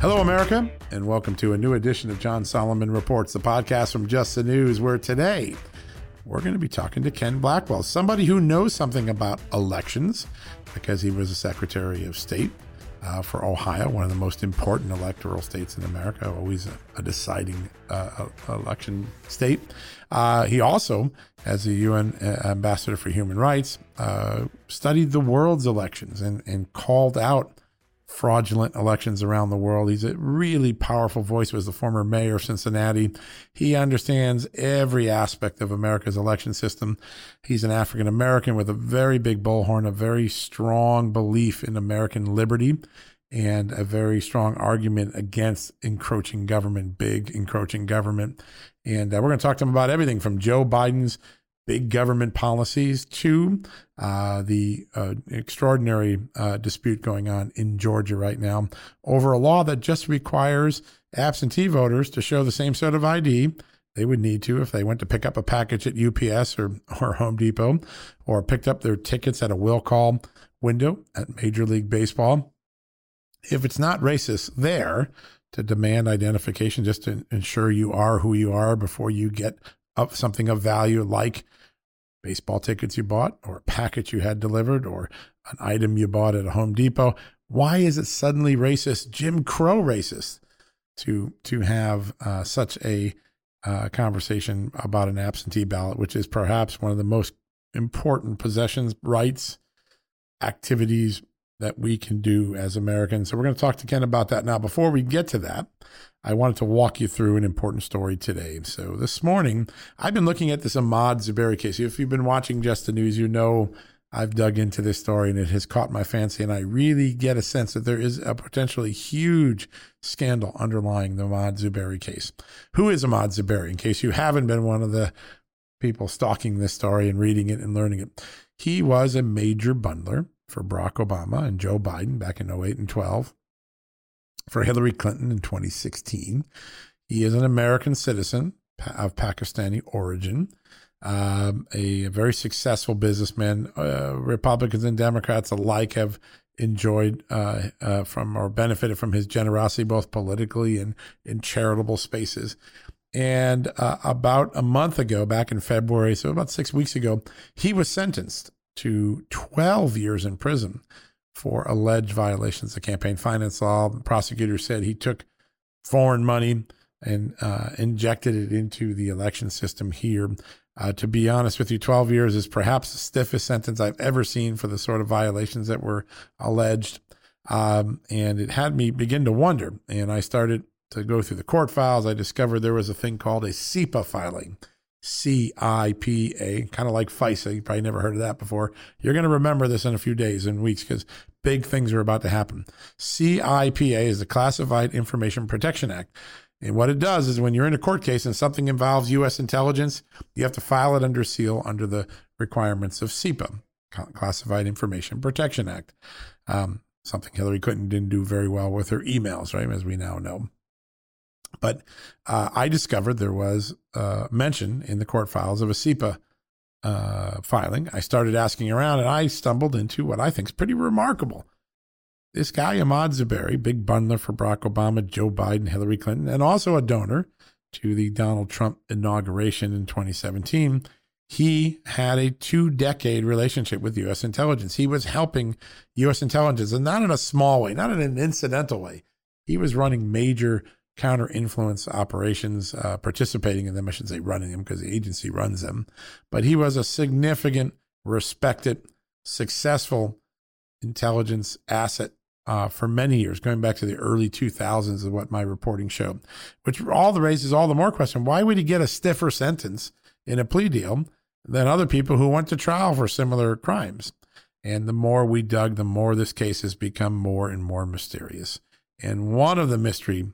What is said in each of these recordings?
Hello, America, and welcome to a new edition of John Solomon Reports, the podcast from Just the News, where today we're going to be talking to Ken Blackwell, somebody who knows something about elections because he was a Secretary of State uh, for Ohio, one of the most important electoral states in America, always a, a deciding uh, election state. Uh, he also, as a UN uh, ambassador for human rights, uh, studied the world's elections and, and called out fraudulent elections around the world. He's a really powerful voice, was the former mayor of Cincinnati. He understands every aspect of America's election system. He's an African American with a very big bullhorn, a very strong belief in American liberty and a very strong argument against encroaching government, big encroaching government. And uh, we're going to talk to him about everything from Joe Biden's big government policies to uh, the uh, extraordinary uh, dispute going on in Georgia right now over a law that just requires absentee voters to show the same sort of ID they would need to if they went to pick up a package at UPS or, or Home Depot or picked up their tickets at a will call window at Major League Baseball. If it's not racist there, to demand identification just to ensure you are who you are before you get something of value like baseball tickets you bought or a package you had delivered or an item you bought at a Home Depot. Why is it suddenly racist, Jim Crow racist, to to have uh, such a uh, conversation about an absentee ballot, which is perhaps one of the most important possessions, rights, activities that we can do as Americans. So we're going to talk to Ken about that now. Before we get to that, I wanted to walk you through an important story today. So this morning, I've been looking at this Ahmad Zuberi case. If you've been watching Just the News, you know I've dug into this story and it has caught my fancy. And I really get a sense that there is a potentially huge scandal underlying the Ahmad Zuberi case. Who is Ahmad Zuberi? In case you haven't been one of the people stalking this story and reading it and learning it, he was a major bundler for Barack Obama and Joe Biden back in 08 and 12, for Hillary Clinton in 2016. He is an American citizen of Pakistani origin, um, a, very successful businessman. Uh, Republicans and Democrats alike have enjoyed uh, uh, from or benefited from his generosity, both politically and in charitable spaces. And uh, about a month ago, back in February, so about six weeks ago, he was sentenced to 12 years in prison for alleged violations of campaign finance law. The prosecutor said he took foreign money and uh, injected it into the election system here. Uh, to be honest with you, 12 years is perhaps the stiffest sentence I've ever seen for the sort of violations that were alleged. Um, and it had me begin to wonder. And I started to go through the court files. I discovered there was a thing called a CIPA filing. C I P A, kind of like FISA. You probably never heard of that before. You're going to remember this in a few days and weeks because big things are about to happen. CIPA is the Classified Information Protection Act. And what it does is when you're in a court case and something involves U.S. intelligence, you have to file it under seal under the requirements of CIPA, Classified Information Protection Act. Um, something Hillary Clinton didn't do very well with her emails, right? As we now know. But uh, I discovered there was uh, mention in the court files of a CIPA uh, filing. I started asking around and I stumbled into what I think is pretty remarkable. This guy, Ahmaud Zuberi, big bundler for Barack Obama, Joe Biden, Hillary Clinton, and also a donor to the Donald Trump inauguration in 2017, he had a two decade relationship with U.S. intelligence. He was helping U.S. intelligence, and not in a small way, not in an incidental way. He was running major counter influence operations, uh, participating in them. I should say running them because the agency runs them. But he was a significant, respected, successful intelligence asset uh, for many years, going back to the early 2000s, is what my reporting showed, which all the raises all the more question why would he get a stiffer sentence in a plea deal than other people who went to trial for similar crimes? And the more we dug, the more this case has become more and more mysterious. And one of the mystery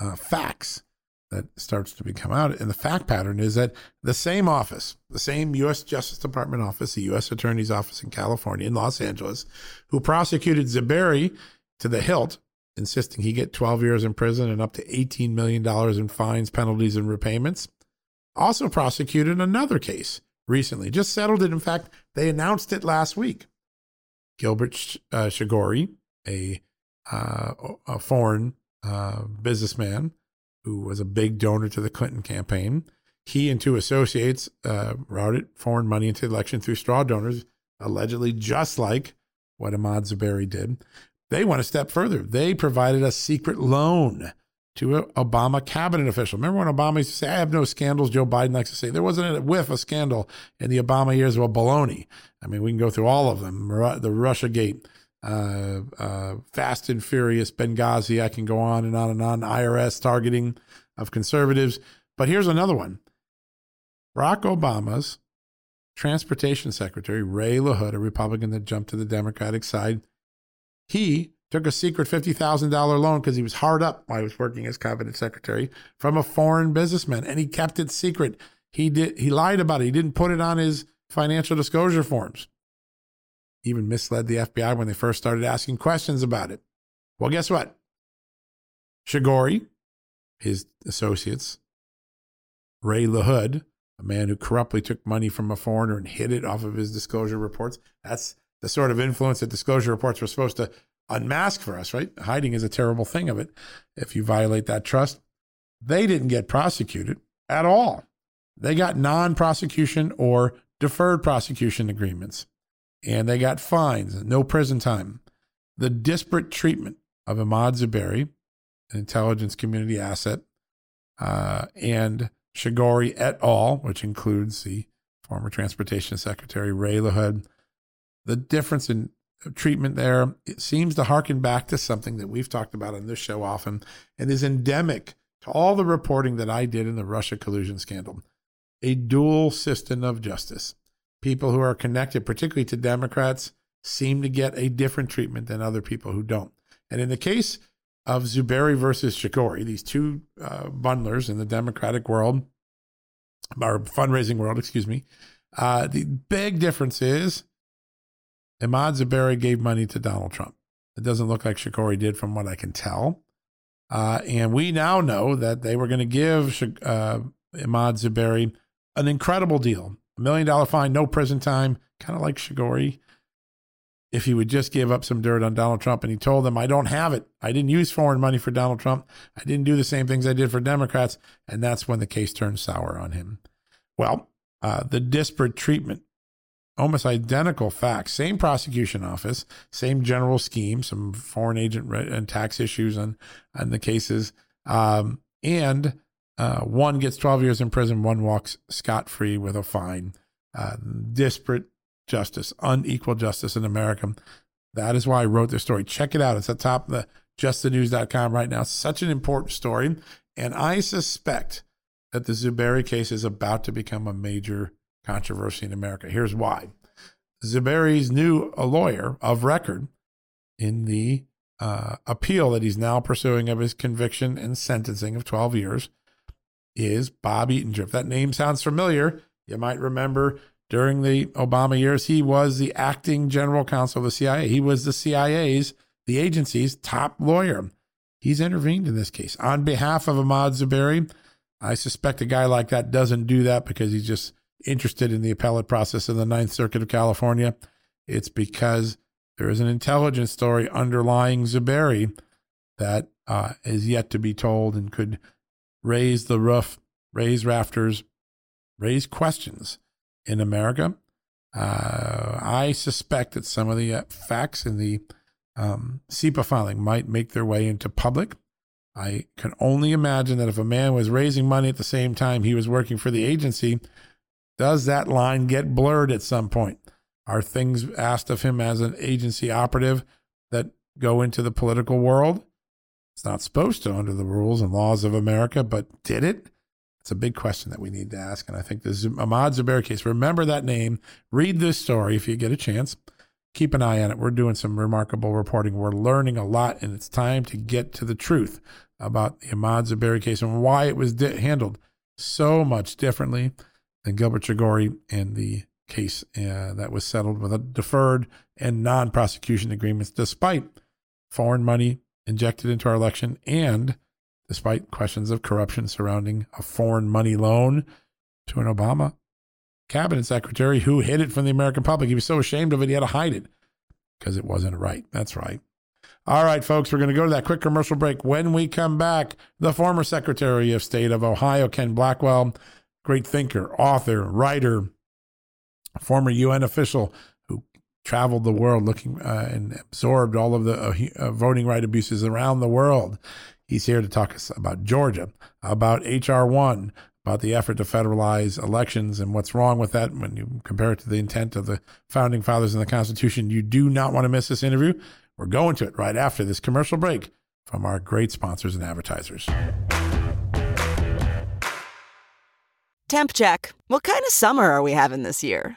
uh, facts that starts to become out. And the fact pattern is that the same office, the same U.S. Justice Department office, the U.S. Attorney's Office in California, in Los Angeles, who prosecuted Zuberi to the hilt, insisting he get 12 years in prison and up to $18 million in fines, penalties, and repayments, also prosecuted another case recently, just settled it. In fact, they announced it last week. Gilbert uh, Chagoury, a, uh, a foreign uh, businessman who was a big donor to the Clinton campaign. He and two associates uh, routed foreign money into the election through straw donors, allegedly just like what Ahmad Zuberi did. They went a step further. They provided a secret loan to an Obama cabinet official. Remember when Obama used to say, I have no scandals? Joe Biden likes to say, there wasn't a whiff of scandal in the Obama years. Well, baloney. I mean, we can go through all of them. The Russia Gate, uh, uh, Fast and Furious, Benghazi. I can go on and on and on. IRS targeting of conservatives. But here's another one Barack Obama's transportation secretary, Ray LaHood, a Republican that jumped to the Democratic side, he took a secret $50,000 loan because he was hard up while he was working as cabinet secretary from a foreign businessman and he kept it secret. He did he lied about it. He didn't put it on his financial disclosure forms even misled the FBI when they first started asking questions about it. Well, guess what? Chagoury, his associates, Ray LaHood, a man who corruptly took money from a foreigner and hid it off of his disclosure reports. That's the sort of influence that disclosure reports were supposed to unmask for us, right? Hiding is a terrible thing of it if you violate that trust. They didn't get prosecuted at all. They got non prosecution or deferred prosecution agreements and they got fines, no prison time. The disparate treatment of Ahmad Zuberi, an intelligence community asset, uh, and Chagoury et al., which includes the former Transportation Secretary Ray LaHood. The difference in treatment there it seems to harken back to something that we've talked about on this show often and is endemic to all the reporting that I did in the Russia collusion scandal a dual system of justice people who are connected, particularly to Democrats, seem to get a different treatment than other people who don't. And in the case of Zuberi versus Chagoury, these two uh, bundlers in the Democratic world, or fundraising world, excuse me, uh, the big difference is Ahmad Zuberi gave money to Donald Trump. It doesn't look like Chagoury did, from what I can tell. Uh, and we now know that they were going to give uh, Ahmad Zuberi an incredible deal million dollar fine, no prison time, kind of like Chagoury. If he would just give up some dirt on Donald Trump, and he told them, I don't have it. I didn't use foreign money for Donald Trump. I didn't do the same things I did for Democrats. And that's when the case turned sour on him. Well, uh, the disparate treatment, almost identical facts, same prosecution office, same general scheme, some foreign agent and tax issues on, on the cases. Um, and uh, one gets 12 years in prison, one walks scot free with a fine. Uh, disparate justice, unequal justice in America. That is why I wrote this story. Check it out. It's at top of the justthenews.com right now. Such an important story. And I suspect that the Zuberi case is about to become a major controversy in America. Here's why. Zuberi's new a lawyer of record in the uh, appeal that he's now pursuing of his conviction and sentencing of 12 years is Bob Eatinger. If that name sounds familiar, you might remember during the Obama years, he was the acting general counsel of the CIA. He was the CIA's, the agency's top lawyer. He's intervened in this case on behalf of Ahmad Zuberi. I suspect a guy like that doesn't do that because he's just interested in the appellate process in the Ninth Circuit of California. It's because there is an intelligence story underlying Zuberi that uh, is yet to be told and could raise the roof, raise rafters, raise questions in America. Uh, I suspect that some of the uh, facts in the um, CIPA filing might make their way into public. I can only imagine that if a man was raising money at the same time he was working for the agency, does that line get blurred at some point? Are things asked of him as an agency operative that go into the political world? It's not supposed to under the rules and laws of America, but did it? It's a big question that we need to ask. And I think this the Ahmad Zuberi case, remember that name, read this story if you get a chance. Keep an eye on it. We're doing some remarkable reporting. We're learning a lot, and it's time to get to the truth about the Ahmad Zuberi case and why it was di- handled so much differently than Gilbert Chagoury and the case uh, that was settled with a deferred and non prosecution agreements, despite foreign money injected into our election and despite questions of corruption surrounding a foreign money loan to an Obama cabinet secretary who hid it from the American public. He was so ashamed of it, he had to hide it because it wasn't right. That's right. All right, folks, we're going to go to that quick commercial break. When we come back, the former Secretary of State of Ohio, Ken Blackwell, great thinker, author, writer, former UN official traveled the world looking uh, and absorbed all of the uh, uh, voting right abuses around the world. He's here to talk us about Georgia, about HR 1, about the effort to federalize elections and what's wrong with that when you compare it to the intent of the founding fathers in the Constitution. You do not want to miss this interview. We're going to it right after this commercial break from our great sponsors and advertisers. Temp check. What kind of summer are we having this year?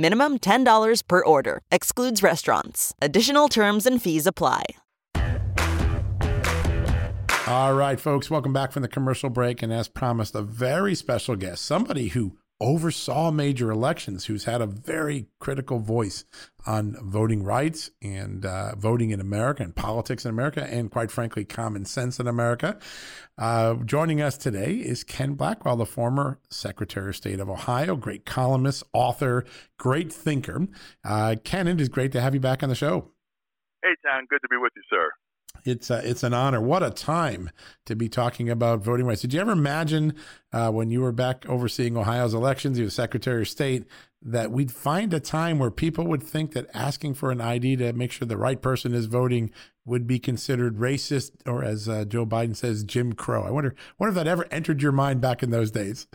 Minimum $10 per order. Excludes restaurants. Additional terms and fees apply. All right, folks, welcome back from the commercial break. And as promised, a very special guest, somebody who oversaw major elections, who's had a very critical voice on voting rights and uh, voting in America and politics in America, and quite frankly, common sense in America. Uh, joining us today is Ken Blackwell, the former Secretary of State of Ohio, great columnist, author, great thinker. Uh, Ken, it is great to have you back on the show. Hey, John, good to be with you, sir it's uh, it's an honor. What a time to be talking about voting rights. Did you ever imagine uh, when you were back overseeing Ohio's elections, you were Secretary of State, that we'd find a time where people would think that asking for an ID to make sure the right person is voting would be considered racist, or as uh, Joe Biden says, Jim Crow. I wonder, wonder if that ever entered your mind back in those days.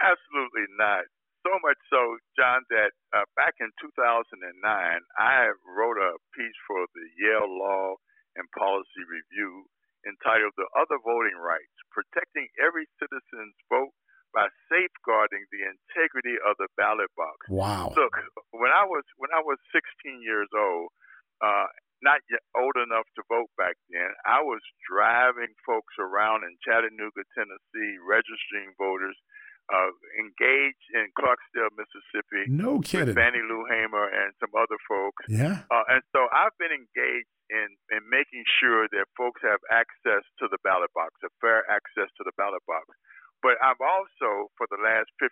Absolutely not. So much so, John, that uh, back in 2009, I wrote a piece for the Yale Law and Policy Review entitled The Other Voting Rights Protecting Every Citizen's Vote by Safeguarding the Integrity of the Ballot Box. Wow. Look, when I was when I was 16 years old, uh, not yet old enough to vote back then, I was driving folks around in Chattanooga, Tennessee, registering voters, uh, engaged in Clarksdale, Mississippi. No kidding. With Fannie Lou Hamer and some other folks. Yeah. Uh, and so I've been engaged in, in making sure that folks have access to the ballot box, a fair access to the ballot box. But I've also, for the last 15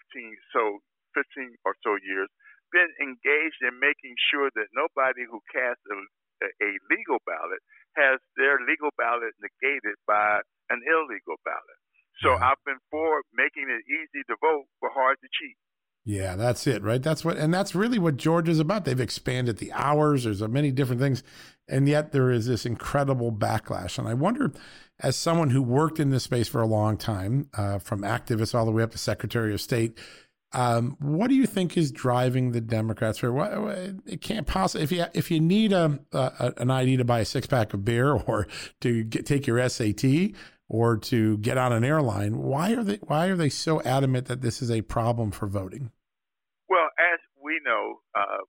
so 15 or so years, been engaged in making sure that nobody who casts a, a legal ballot has their legal ballot negated by an illegal ballot. So. I've been for making it easy to vote but hard to cheat. Yeah, that's it, right? That's what, and that's really what Georgia's about. They've expanded the hours. There's many different things, and yet there is this incredible backlash. And I wonder, as someone who worked in this space for a long time, uh, from activists all the way up to Secretary of State, um, what do you think is driving the Democrats? For what it can't possibly if you if you need a, a an ID to buy a six pack of beer or to get, take your SAT or to get on an airline, why are they why are they so adamant that this is a problem for voting? Well, as we know, uh,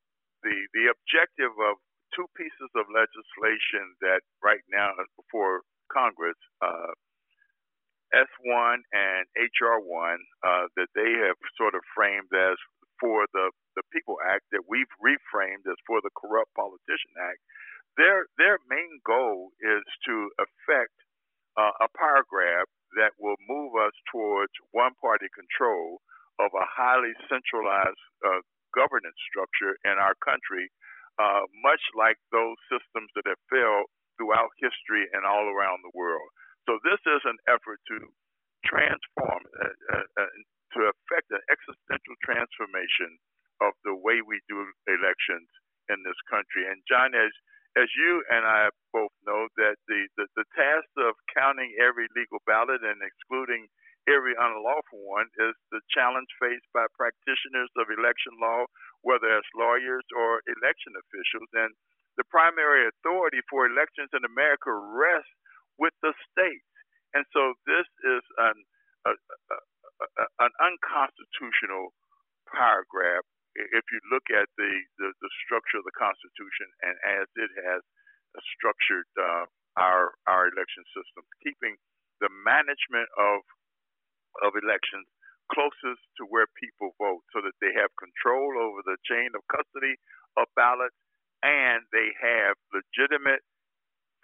the the objective of two pieces of legislation that right now is before Congress uh, S1 and HR1 uh, that they have sort of framed as for the, the People Act that we've reframed as for the Corrupt Politician Act, their their main goal is to affect uh, a power grab that will move us towards one party control of a highly centralized uh, governance structure in our country, uh, much like those systems that have failed throughout history and all around the world. So this is an effort to transform, uh, uh, uh, to effect an existential transformation of the way we do elections in this country. And John, as as you and I both know, that the, the, the task of counting every legal ballot and excluding every unlawful one is the challenge faced by practitioners of election law, whether as lawyers or election officials. And the primary authority for elections in America rests with the states. And so this is an, a, a, a, an unconstitutional grab if you look at the, the, the, structure of the Constitution and as it has structured uh, our election system, keeping the management of of elections closest to where people vote, so that they have control over the chain of custody of ballots and they have legitimate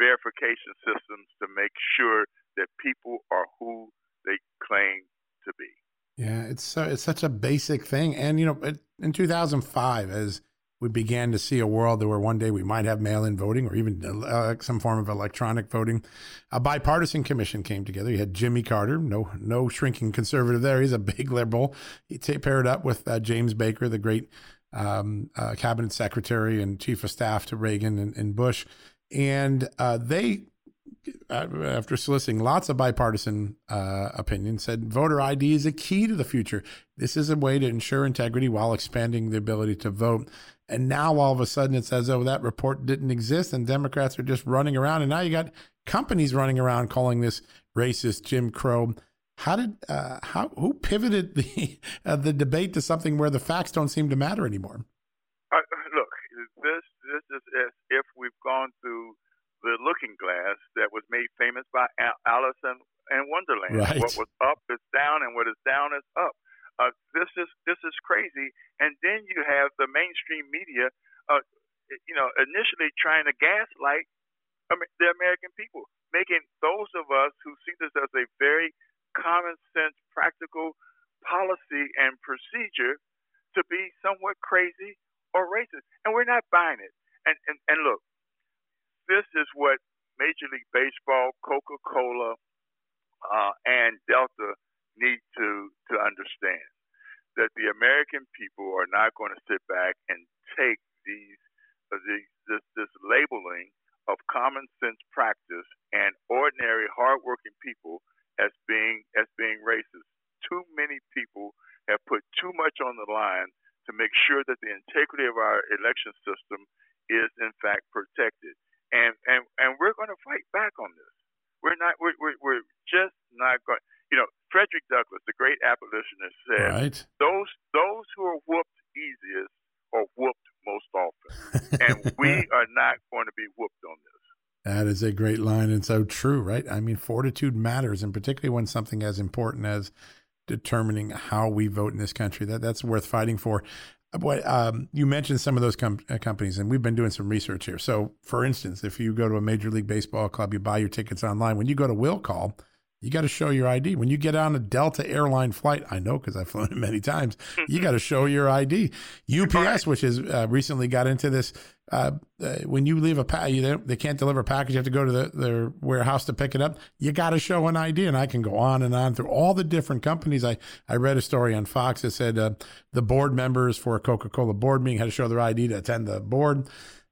verification systems to make sure that people are who they claim to be. Yeah, it's so, it's such a basic thing, and you know, in 2005, as we began to see a world where one day we might have mail-in voting or even uh, some form of electronic voting, a bipartisan commission came together. You had Jimmy Carter, no no shrinking conservative there. He's a big liberal. He t- paired up with uh, James Baker, the great um, uh, cabinet secretary and chief of staff to Reagan and, and Bush, and uh, they uh, after soliciting lots of bipartisan uh, opinion, said voter ID is a key to the future. This is a way to ensure integrity while expanding the ability to vote. And now all of a sudden it says, oh, that report didn't exist, and Democrats are just running around. And now you got companies running around calling this racist Jim Crow. How did uh, how who pivoted the uh, the debate to something where the facts don't seem to matter anymore? Uh, look, this this is as if we've gone through the looking glass that was made famous by Alice in, in Wonderland. Right. What was up is down, and what is down is up. Uh, this is this is crazy. And then you have the mainstream media, uh, you know, initially trying to gaslight the American people, making those of us who see this as a very common sense, practical policy and procedure to be somewhat crazy or racist. And we're not buying it. And and, and look, this is what Major League Baseball, Coca Cola, uh, and Delta need to, to understand that the American people are not going to sit back and take these, uh, these this, this labeling of common sense practice and ordinary hardworking people as being as being racist. Too many people have put too much on the line to make sure that the integrity of our election system is in fact protected and and and we're going to fight back on this. We're not. We're we're, we're just not going. You know, Frederick Douglass, the great abolitionist, said, right. "Those those who are whooped easiest are whooped most often, and we are not going to be whooped on this." That is a great line and so true, right? I mean, fortitude matters, and particularly when something as important as determining how we vote in this country. That that's worth fighting for. What um, you mentioned some of those com- uh, companies, and we've been doing some research here. So, for instance, if you go to a major league baseball club, you buy your tickets online. When you go to will call, you got to show your ID. When you get on a Delta airline flight, I know because I've flown it many times, you got to show your ID. UPS, which has uh, recently got into this, uh, uh, when you leave a package, they, they can't deliver a package. You have to go to the, their warehouse to pick it up. You got to show an ID. And I can go on and on through all the different companies. I, I read a story on Fox that said uh, the board members for a Coca Cola board meeting had to show their ID to attend the board.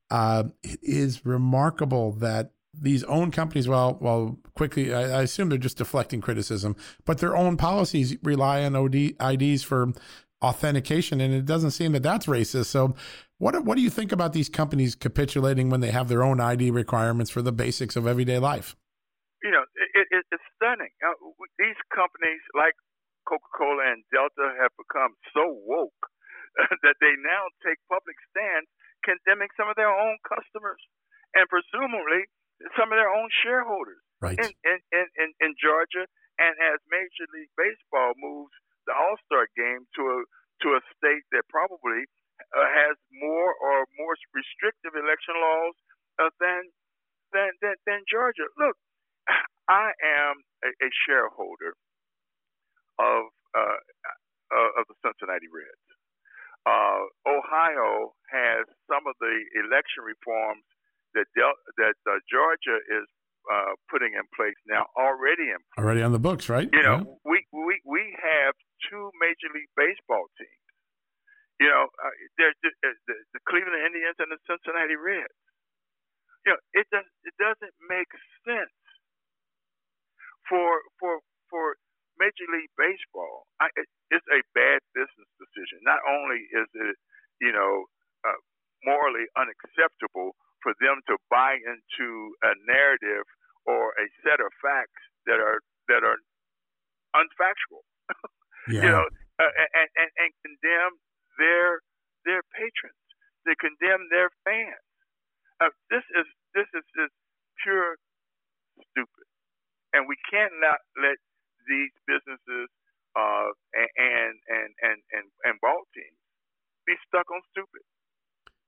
Uh, it is remarkable that these own companies, well, well, quickly, I, I, assume they're just deflecting criticism, but their own policies rely on OD, IDs for authentication, and it doesn't seem that that's racist. So, what what do you think about these companies capitulating when they have their own ID requirements for the basics of everyday life? You know, it, it, it's stunning. Uh, these companies, like Coca-Cola and Delta, have become so woke that they now take public stands condemning some of their own customers, and presumably some of their own shareholders right. in, in, in, in, Georgia and as Major League Baseball moves the All Star game to a to a state that probably uh, has more or more restrictive election laws uh, than, than than than Georgia. Look, I am a, a shareholder of uh, uh, of the Cincinnati Reds. Uh, Ohio has some of the election reforms that Del- that uh, Georgia is uh, putting in place now already in place. already on the books, right? You know, yeah. we we we have two major league baseball teams. You know, uh, there's the, the, the Cleveland Indians and the Cincinnati Reds. You know, it does it doesn't make sense for for for Major League Baseball. I, it, it's a bad business decision. Not only is it you know uh, morally unacceptable for them to buy into a narrative or a set of facts that are that are unfactual. Yeah. you know, uh, and, and and condemn their their patrons. They condemn their fans. Uh, this is this is just pure stupid, and we cannot let these businesses uh, and, and and and and ball teams be stuck on stupid.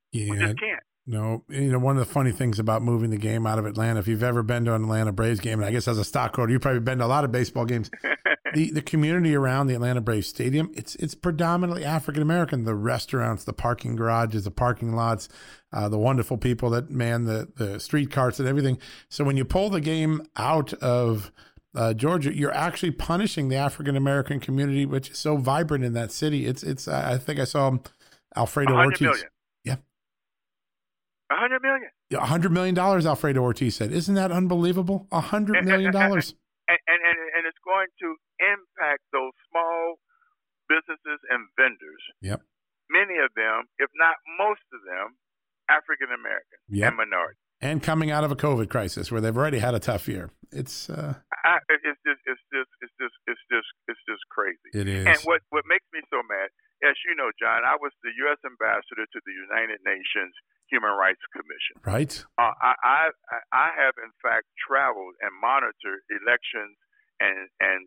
Yeah, we just can't. No, you know, one of the funny things about moving the game out of Atlanta, if you've ever been to an Atlanta Braves game, and I guess as a stockholder, you've probably been to a lot of baseball games. the the community around the Atlanta Braves stadium, it's it's predominantly African American. The restaurants, the parking garages, the parking lots, uh, the wonderful people that man the the street carts and everything. So when you pull the game out of uh, Georgia, you're actually punishing the African American community, which is so vibrant in that city. It's it's. I think I saw Alfredo Ortiz. Million. A hundred million. A hundred million dollars, Alfredo Ortiz said. Isn't that unbelievable? A hundred million dollars. And, and, and and it's going to impact those small businesses and vendors. Yep. Many of them, if not most of them, African American yep. and minority. And coming out of a COVID crisis where they've already had a tough year. It's uh I, it's just it's just it's just it's just it's just crazy. It is. And what what makes me so mad, as you know, John, I was the U.S. ambassador to the United Nations Human Rights Commission. Right. Uh, I, I I have in fact traveled and monitored elections and and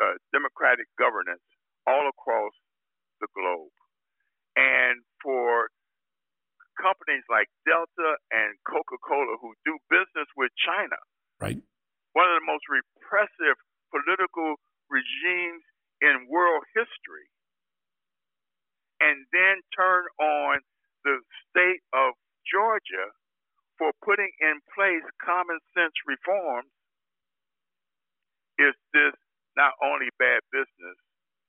uh, democratic governance all across the globe, and for companies like Delta and Coca-Cola who do business with China, right, one of the most repressive political regimes in world history, and then turn on the state of Georgia for putting in place common sense reforms is this not only bad business,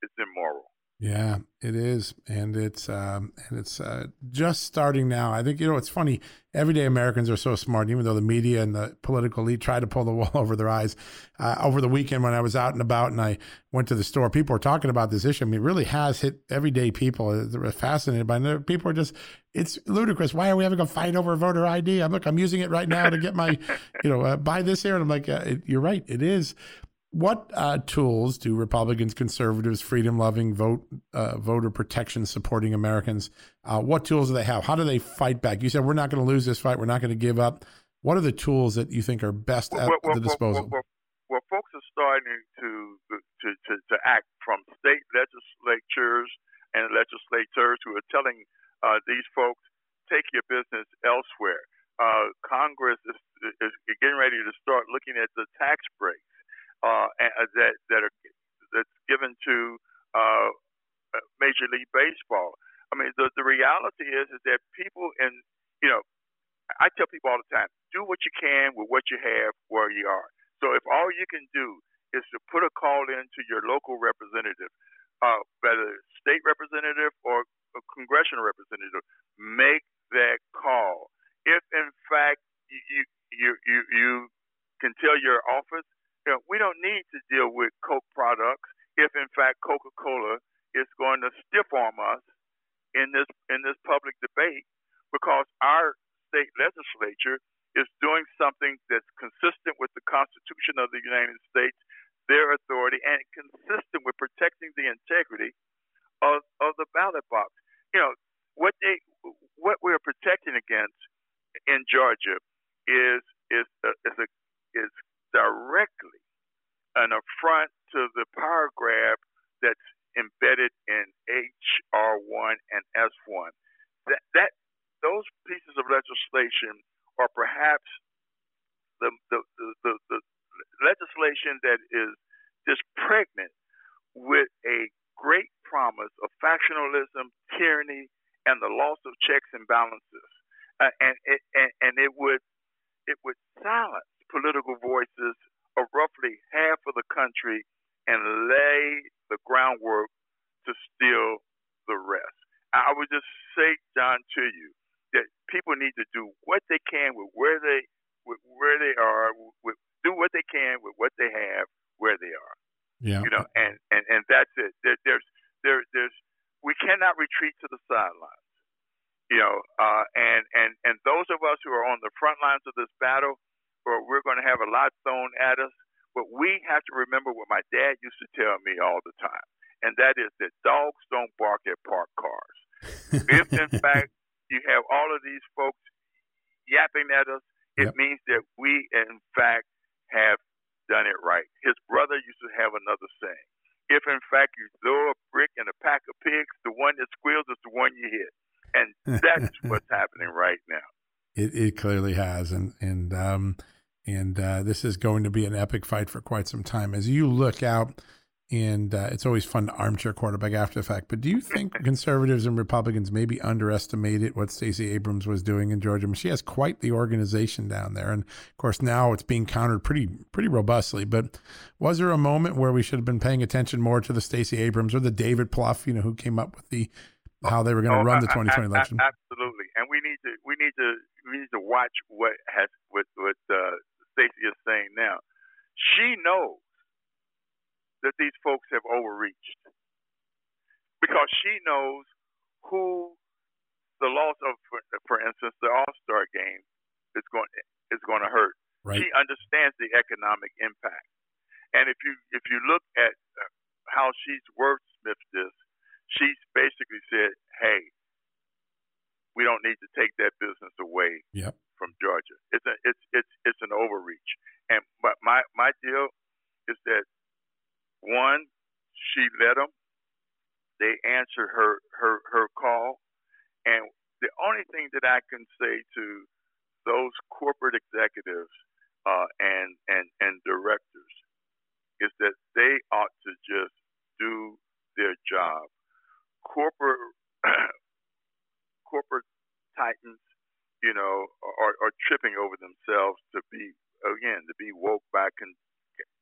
it's immoral. Yeah, it is, and it's um, and it's uh, just starting now. I think you know it's funny. Everyday Americans are so smart, even though the media and the political elite try to pull the wool over their eyes. Uh, over the weekend, when I was out and about and I went to the store, people were talking about this issue. I mean, it really has hit everyday people. They're fascinated by it. People are just it's ludicrous. Why are we having a fight over voter ID? I'm look, I'm using it right now to get my, you know, uh, buy this here, and I'm like, uh, you're right, it is what uh, tools do Republicans, conservatives, freedom loving, vote uh, voter protection supporting Americans? Uh, what tools do they have? How do they fight back? You said we're not going to lose this fight. We're not going to give up. What are the tools that you think are best at well, well, the disposal? Well, well, folks are starting to, to to to act from state legislatures and legislators who are telling uh, these folks take your business elsewhere. Uh, Congress is, is getting ready to start looking at the tax breaks uh, uh, that that are that's given to uh, Major League Baseball. I mean, the the reality is is that people in you know, I tell people all the time, do what you can with what you have where you are. So if all you can do is to put a call in to your local representative, uh, whether state representative or a congressional representative, make that call. If in fact you you you, you can tell your office you know, we don't need to deal with Coke products if, in fact, Coca-Cola is going to stiff arm us in this in this public debate because our state legislature is doing something that's consistent with the Constitution of the United States, their authority, and consistent with protecting the integrity of, of the ballot box. You know, what they what we're protecting against in Georgia is is a, is a is directly an affront to the power grab that's embedded in HR1 and S1. That, that those pieces of legislation are perhaps the, the, the, the, the legislation that is just pregnant with a great promise of factionalism, tyranny, and the loss of checks and balances. Uh, and, it, and, and it would it would silence political voices of roughly half of the country and lay the groundwork to steal the rest. I would just say, John, to you that people need to do what they can with where they with where they are, with, do what they can with what they have where they are. Yeah. You know, and and and that's it. There, there's there there's we cannot retreat to the sidelines. You know, uh, and and and those of us who are on the front lines of this battle, or we're going to have a lot thrown at us. But we have to remember what my dad used to tell me all the time, and that is that dogs don't bark at parked cars. if in fact you have all of these folks yapping at us, it yep. means that we in fact have done it right. His brother used to have another saying. If in fact you throw a brick in a pack of pigs, the one that squeals is the one you hit. And that's what's happening right now. It, it clearly has, and and um, and uh, this is going to be an epic fight for quite some time. As you look out and uh, it's always fun to armchair quarterback after the fact. But do you think conservatives and Republicans maybe underestimated what Stacey Abrams was doing in Georgia? I mean, she has quite the organization down there, and of course now it's being countered pretty pretty robustly. But was there a moment where we should have been paying attention more to the Stacey Abrams or the David Plouffe, you know, who came up with the how they were going to oh, run the 2020 election? Absolutely, and we need to we need to we need to watch what has what what uh, Stacey is saying now. She knows that these folks have overreached because she knows who the loss of, for, for instance, the All Star game is going is going to hurt. Right. She understands the economic impact, and if you if you look at uh, how she's wordsmithed this, she's basically said, "Hey, we don't need to take that business away yep. from Georgia. It's a it's it's it's an overreach." And but my my deal is that one, she let them. They answered her her her call, and the only thing that I can say to those corporate executives uh, and and and directors is that they ought to just do their job. Corporate corporate titans, you know, are, are tripping over themselves to be again to be woke by con-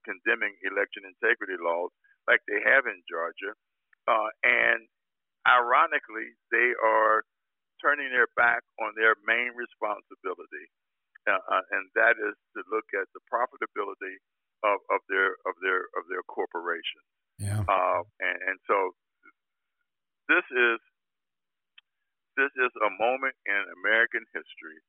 condemning election integrity laws like they have in Georgia. Uh, and ironically, they are turning their back on their main responsibility, uh, uh, and that is to look at the profitability of, of their of their of their corporation. Yeah. Uh, and, and so this is this is a moment in American history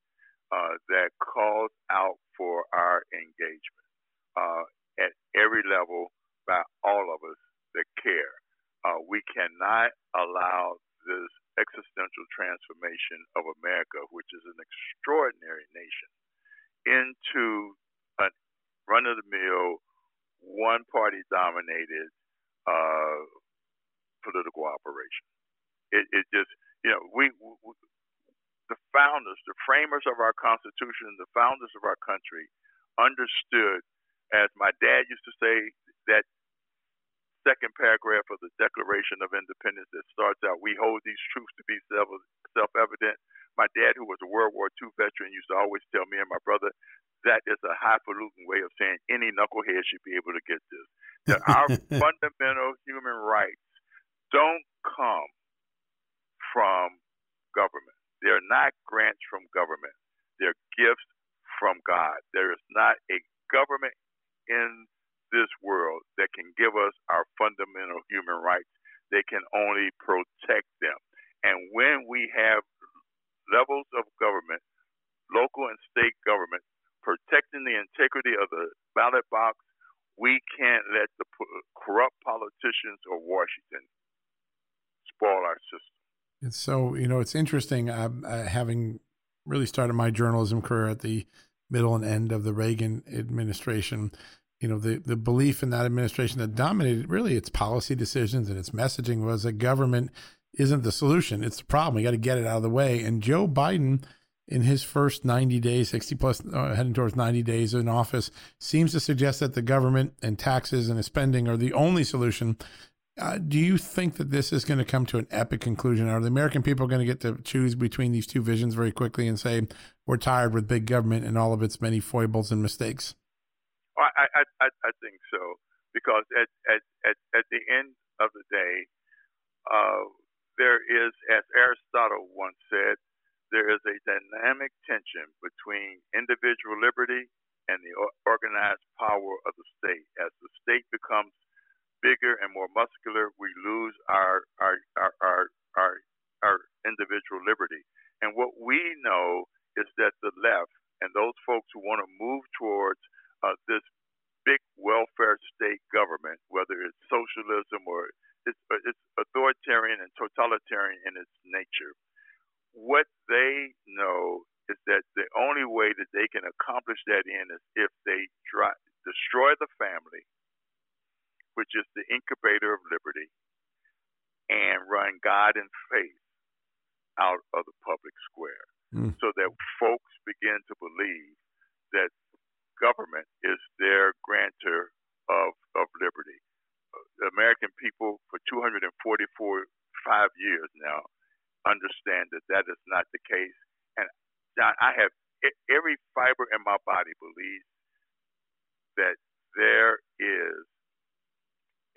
uh, that calls out for our engagement. Uh, at every level by all of us that care. Uh, we cannot allow this existential transformation of America, which is an extraordinary nation, into a run of the mill, one party dominated uh, political operation. It, it, just, you know, we, we, the founders, the framers of our Constitution, the founders of our country understood as my dad used to say, that second paragraph of the Declaration of Independence that starts out, "We hold these truths to be self-evident." My dad, who was a World War II veteran, used to always tell me and my brother that is a highfalutin way of saying any knucklehead should be able to get this. That our fundamental human rights don't come from government. They're not grants from government. They're gifts from God. There is not a government in this world that can give us our fundamental human rights. They can only protect them. And when we have levels of government, local and state government, protecting the integrity of the ballot box, we can't let the corrupt politicians of Washington spoil our system. So, you know, it's interesting. Uh, uh, having really started my journalism career at the middle and end of the Reagan administration, you know, the, the belief in that administration that dominated really its policy decisions and its messaging was that government isn't the solution. It's the problem. We got to get it out of the way. And Joe Biden, in his first 90 days, 60 plus, uh, heading towards 90 days in office, seems to suggest that the government and taxes and spending are the only solution. Uh, do you think that this is going to come to an epic conclusion? Are the American people going to get to choose between these two visions very quickly and say, we're tired with big government and all of its many foibles and mistakes? I, I, I, think so. Because at, at, at, at the end of the day, uh, there is, as Aristotle once said, there is a dynamic tension between individual liberty and the organized power of the state. As the state becomes bigger and more muscular, we lose our our our our, our, our individual liberty. And what we know is that the left and those folks who want to move towards uh, this big welfare state government, whether it's socialism or it's, uh, it's authoritarian and totalitarian in its nature. What they know is that the only way that they can accomplish that end is if they dry, destroy the family, which is the incubator of liberty, and run God and faith out of the public square, mm. so that folks begin to believe that government is their grantor of, of liberty. The American people for 244 five years now understand that that is not the case. And I have every fiber in my body believes that there is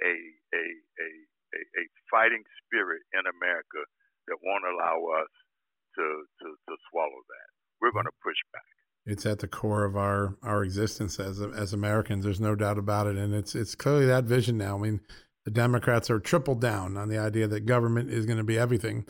a, a, a, a, a fighting spirit in America that won't allow us to, to, to swallow that. We're going to push back it's at the core of our our existence as as Americans. There's no doubt about it, and it's it's clearly that vision now. I mean, the Democrats are tripled down on the idea that government is going to be everything,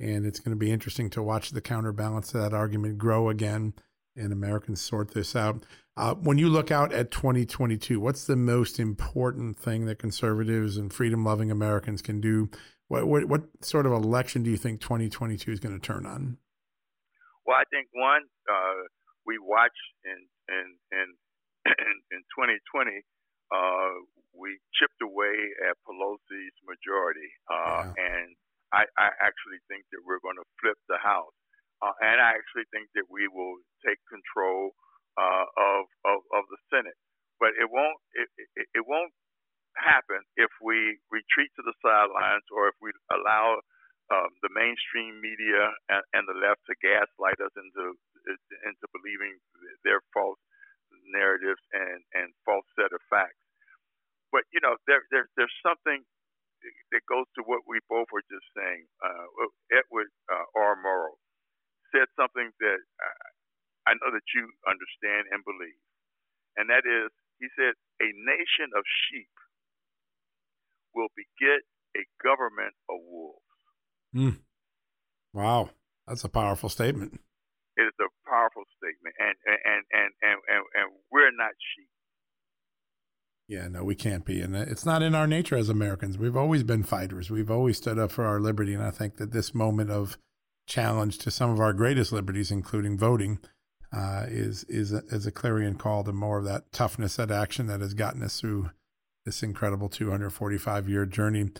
and it's going to be interesting to watch the counterbalance to that argument grow again, and Americans sort this out. Uh, when you look out at 2022, what's the most important thing that conservatives and freedom-loving Americans can do? What, what what sort of election do you think 2022 is going to turn on? Well, I think one. Uh we watched in in in in, 2020, uh, we chipped away at Pelosi's majority, uh, yeah. and I, I actually think that we're going to flip the House, uh, and I actually think that we will take control uh, of, of of the Senate. But it won't it, it, it won't happen if we retreat to the sidelines or if we allow um, the mainstream media and, and the left to gaslight us into into believing their false narratives and and false set of facts. But you know, there, there there's something that goes to what we both were just saying. Uh, Edward uh, R. Murrow said something that I know that you understand and believe, and that is, he said, a nation of sheep will beget a government of wolves. Mm. Wow, that's a powerful statement. It is a powerful statement, and and and and and, and we're not sheep. Yeah, no, we can't be, and it's not in our nature as Americans. We've always been fighters. We've always stood up for our liberty, and I think that this moment of challenge to some of our greatest liberties, including voting, uh, is is a, is a clarion call to more of that toughness, that action that has gotten us through this incredible 245 year journey.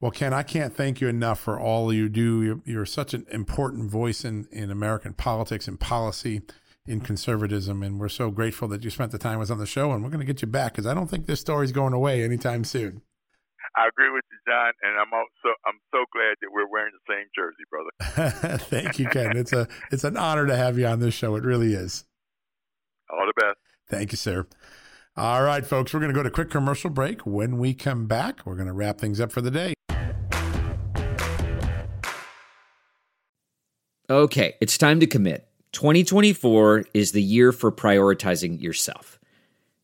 Well, Ken, I can't thank you enough for all you do. You're, you're, such an important voice in, in American politics and policy in conservatism. And we're so grateful that you spent the time with us on the show. And we're going to get you back because I don't think this story's going away anytime soon. I agree with you, John, and I'm also I'm so glad that we're wearing the same jersey, brother. Thank you, Ken. It's a it's an honor to have you on this show. It really is. All the best. Thank you, sir. All right, folks, we're going to go to quick commercial break. When we come back, we're going to wrap things up for the day. Okay, it's time to commit. 2024 is the year for prioritizing yourself.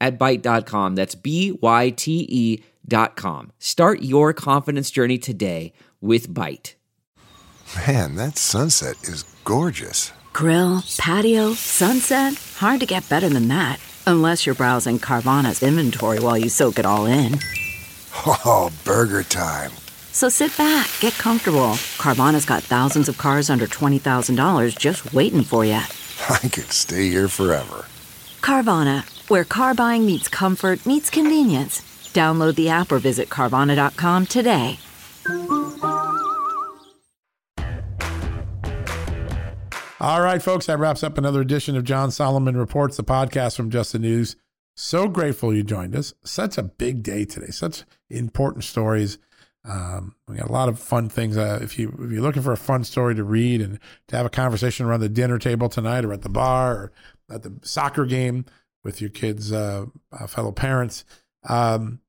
at Byte.com. That's B Y T E Byte.com. Start your confidence journey today with Byte. Man, that sunset is gorgeous. Grill, patio, sunset. Hard to get better than that. Unless you're browsing Carvana's inventory while you soak it all in. Oh, burger time. So sit back, get comfortable. Carvana's got thousands of cars under $20,000 just waiting for you. I could stay here forever. Carvana, where car buying meets comfort, meets convenience. Download the app or visit Carvana.com today. All right, folks, that wraps up another edition of John Solomon Reports, the podcast from Just the News. So grateful you joined us. Such a big day today, such important stories. Um, we got a lot of fun things. Uh, if you if you're looking for a fun story to read and to have a conversation around the dinner table tonight, or at the bar, or at the soccer game with your kids' uh, uh, fellow parents, um,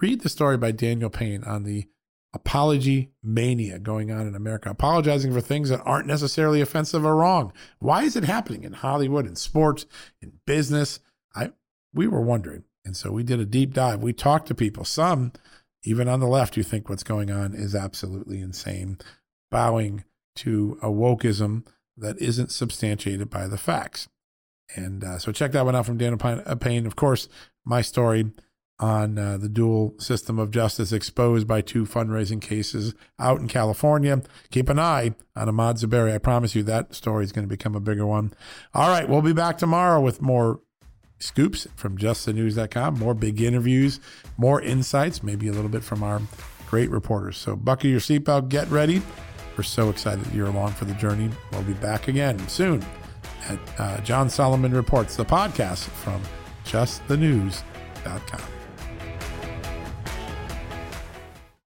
read the story by Daniel Payne on the apology mania going on in America, apologizing for things that aren't necessarily offensive or wrong. Why is it happening in Hollywood, in sports, in business? I we were wondering, and so we did a deep dive. We talked to people, some even on the left, who think what's going on is absolutely insane, bowing to a wokeism that isn't substantiated by the facts. And uh, so check that one out from Daniel Payne. Of course, my story on uh, the dual system of justice exposed by two fundraising cases out in California. Keep an eye on Imaad Zuberi. I promise you that story is going to become a bigger one. All right, we'll be back tomorrow with more scoops from justthenews.com, more big interviews, more insights, maybe a little bit from our great reporters. So buckle your seatbelt, get ready. We're so excited you're along for the journey. We'll be back again soon at uh, John Solomon Reports, the podcast from justthenews.com.